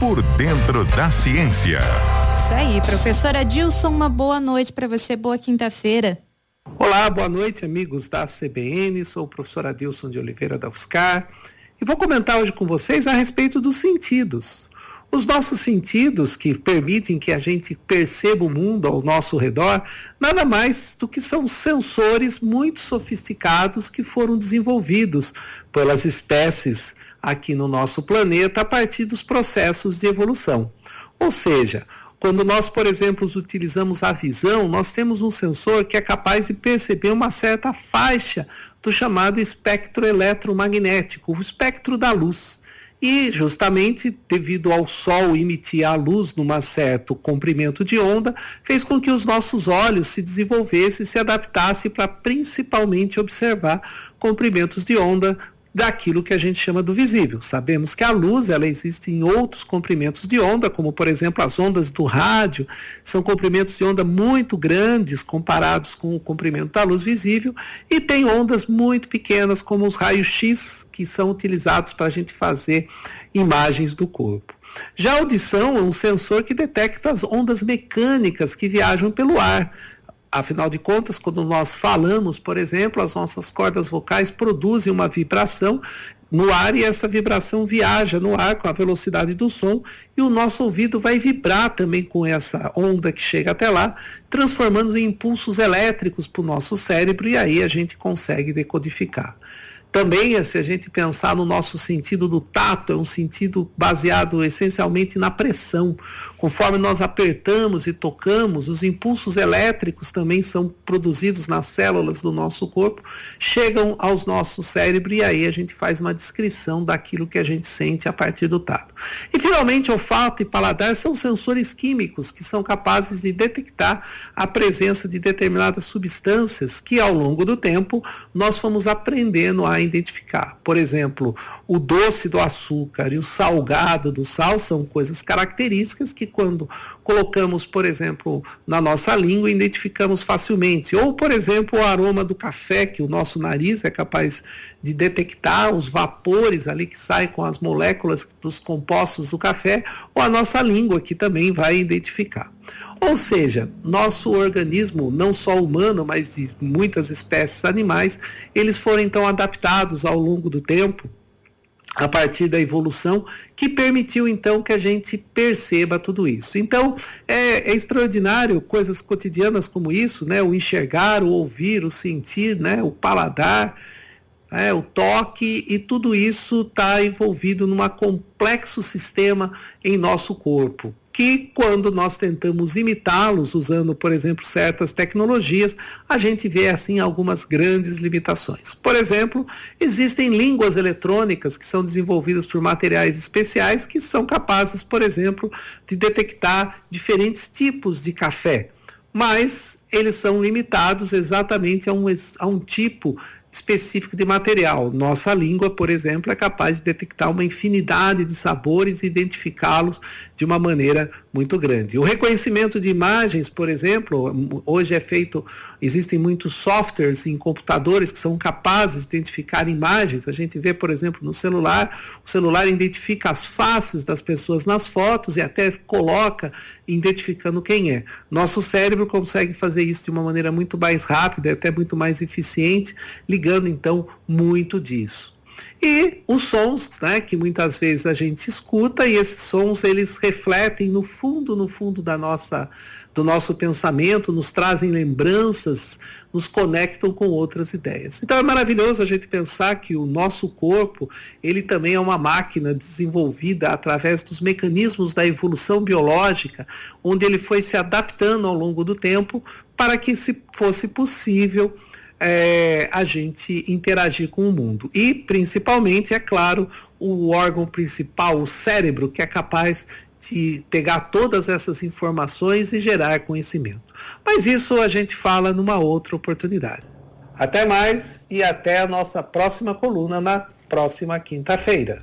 Por dentro da ciência. Isso aí, professora Dilson, uma boa noite para você, boa quinta-feira. Olá, boa noite, amigos da CBN. Sou o professor Adilson de Oliveira da UFSCar e vou comentar hoje com vocês a respeito dos sentidos. Os nossos sentidos, que permitem que a gente perceba o mundo ao nosso redor, nada mais do que são sensores muito sofisticados que foram desenvolvidos pelas espécies aqui no nosso planeta a partir dos processos de evolução. Ou seja, quando nós, por exemplo, utilizamos a visão, nós temos um sensor que é capaz de perceber uma certa faixa do chamado espectro eletromagnético, o espectro da luz. E justamente devido ao Sol emitir a luz num certo comprimento de onda, fez com que os nossos olhos se desenvolvessem e se adaptassem para principalmente observar comprimentos de onda daquilo que a gente chama do visível. Sabemos que a luz ela existe em outros comprimentos de onda, como por exemplo as ondas do rádio, são comprimentos de onda muito grandes comparados com o comprimento da luz visível, e tem ondas muito pequenas como os raios X, que são utilizados para a gente fazer imagens do corpo. Já a audição é um sensor que detecta as ondas mecânicas que viajam pelo ar. Afinal de contas, quando nós falamos, por exemplo, as nossas cordas vocais produzem uma vibração no ar e essa vibração viaja no ar com a velocidade do som e o nosso ouvido vai vibrar também com essa onda que chega até lá, transformando em impulsos elétricos para o nosso cérebro e aí a gente consegue decodificar. Também, se a gente pensar no nosso sentido do tato, é um sentido baseado essencialmente na pressão. Conforme nós apertamos e tocamos, os impulsos elétricos também são produzidos nas células do nosso corpo, chegam aos nossos cérebros e aí a gente faz uma descrição daquilo que a gente sente a partir do tato. E finalmente, olfato e paladar são sensores químicos que são capazes de detectar a presença de determinadas substâncias que ao longo do tempo nós fomos aprendendo a identificar. Por exemplo, o doce do açúcar e o salgado do sal são coisas características que, quando colocamos, por exemplo, na nossa língua, identificamos facilmente. Ou, por exemplo, o aroma do café, que o nosso nariz é capaz de detectar os vapores ali que saem com as moléculas dos compostos do café, ou a nossa língua, que também vai identificar. Ou seja, nosso organismo, não só humano, mas de muitas espécies animais, eles foram então adaptados ao longo do tempo a partir da evolução que permitiu então que a gente perceba tudo isso. Então é, é, extraordinário coisas cotidianas como isso, né? O enxergar, o ouvir, o sentir, né? O paladar, é, o toque e tudo isso está envolvido num complexo sistema em nosso corpo que quando nós tentamos imitá-los usando, por exemplo, certas tecnologias, a gente vê assim algumas grandes limitações. Por exemplo, existem línguas eletrônicas que são desenvolvidas por materiais especiais que são capazes, por exemplo, de detectar diferentes tipos de café, mas eles são limitados exatamente a um, a um tipo específico de material. Nossa língua, por exemplo, é capaz de detectar uma infinidade de sabores e identificá-los de uma maneira muito grande. O reconhecimento de imagens, por exemplo, hoje é feito, existem muitos softwares em computadores que são capazes de identificar imagens. A gente vê, por exemplo, no celular, o celular identifica as faces das pessoas nas fotos e até coloca identificando quem é. Nosso cérebro consegue fazer isso de uma maneira muito mais rápida até muito mais eficiente, ligando então muito disso. E os sons, né, que muitas vezes a gente escuta e esses sons eles refletem no fundo, no fundo da nossa do nosso pensamento, nos trazem lembranças, nos conectam com outras ideias. Então é maravilhoso a gente pensar que o nosso corpo, ele também é uma máquina desenvolvida através dos mecanismos da evolução biológica, onde ele foi se adaptando ao longo do tempo para que se fosse possível é, a gente interagir com o mundo. E, principalmente, é claro, o órgão principal, o cérebro, que é capaz de pegar todas essas informações e gerar conhecimento. Mas isso a gente fala numa outra oportunidade. Até mais e até a nossa próxima coluna na próxima quinta-feira.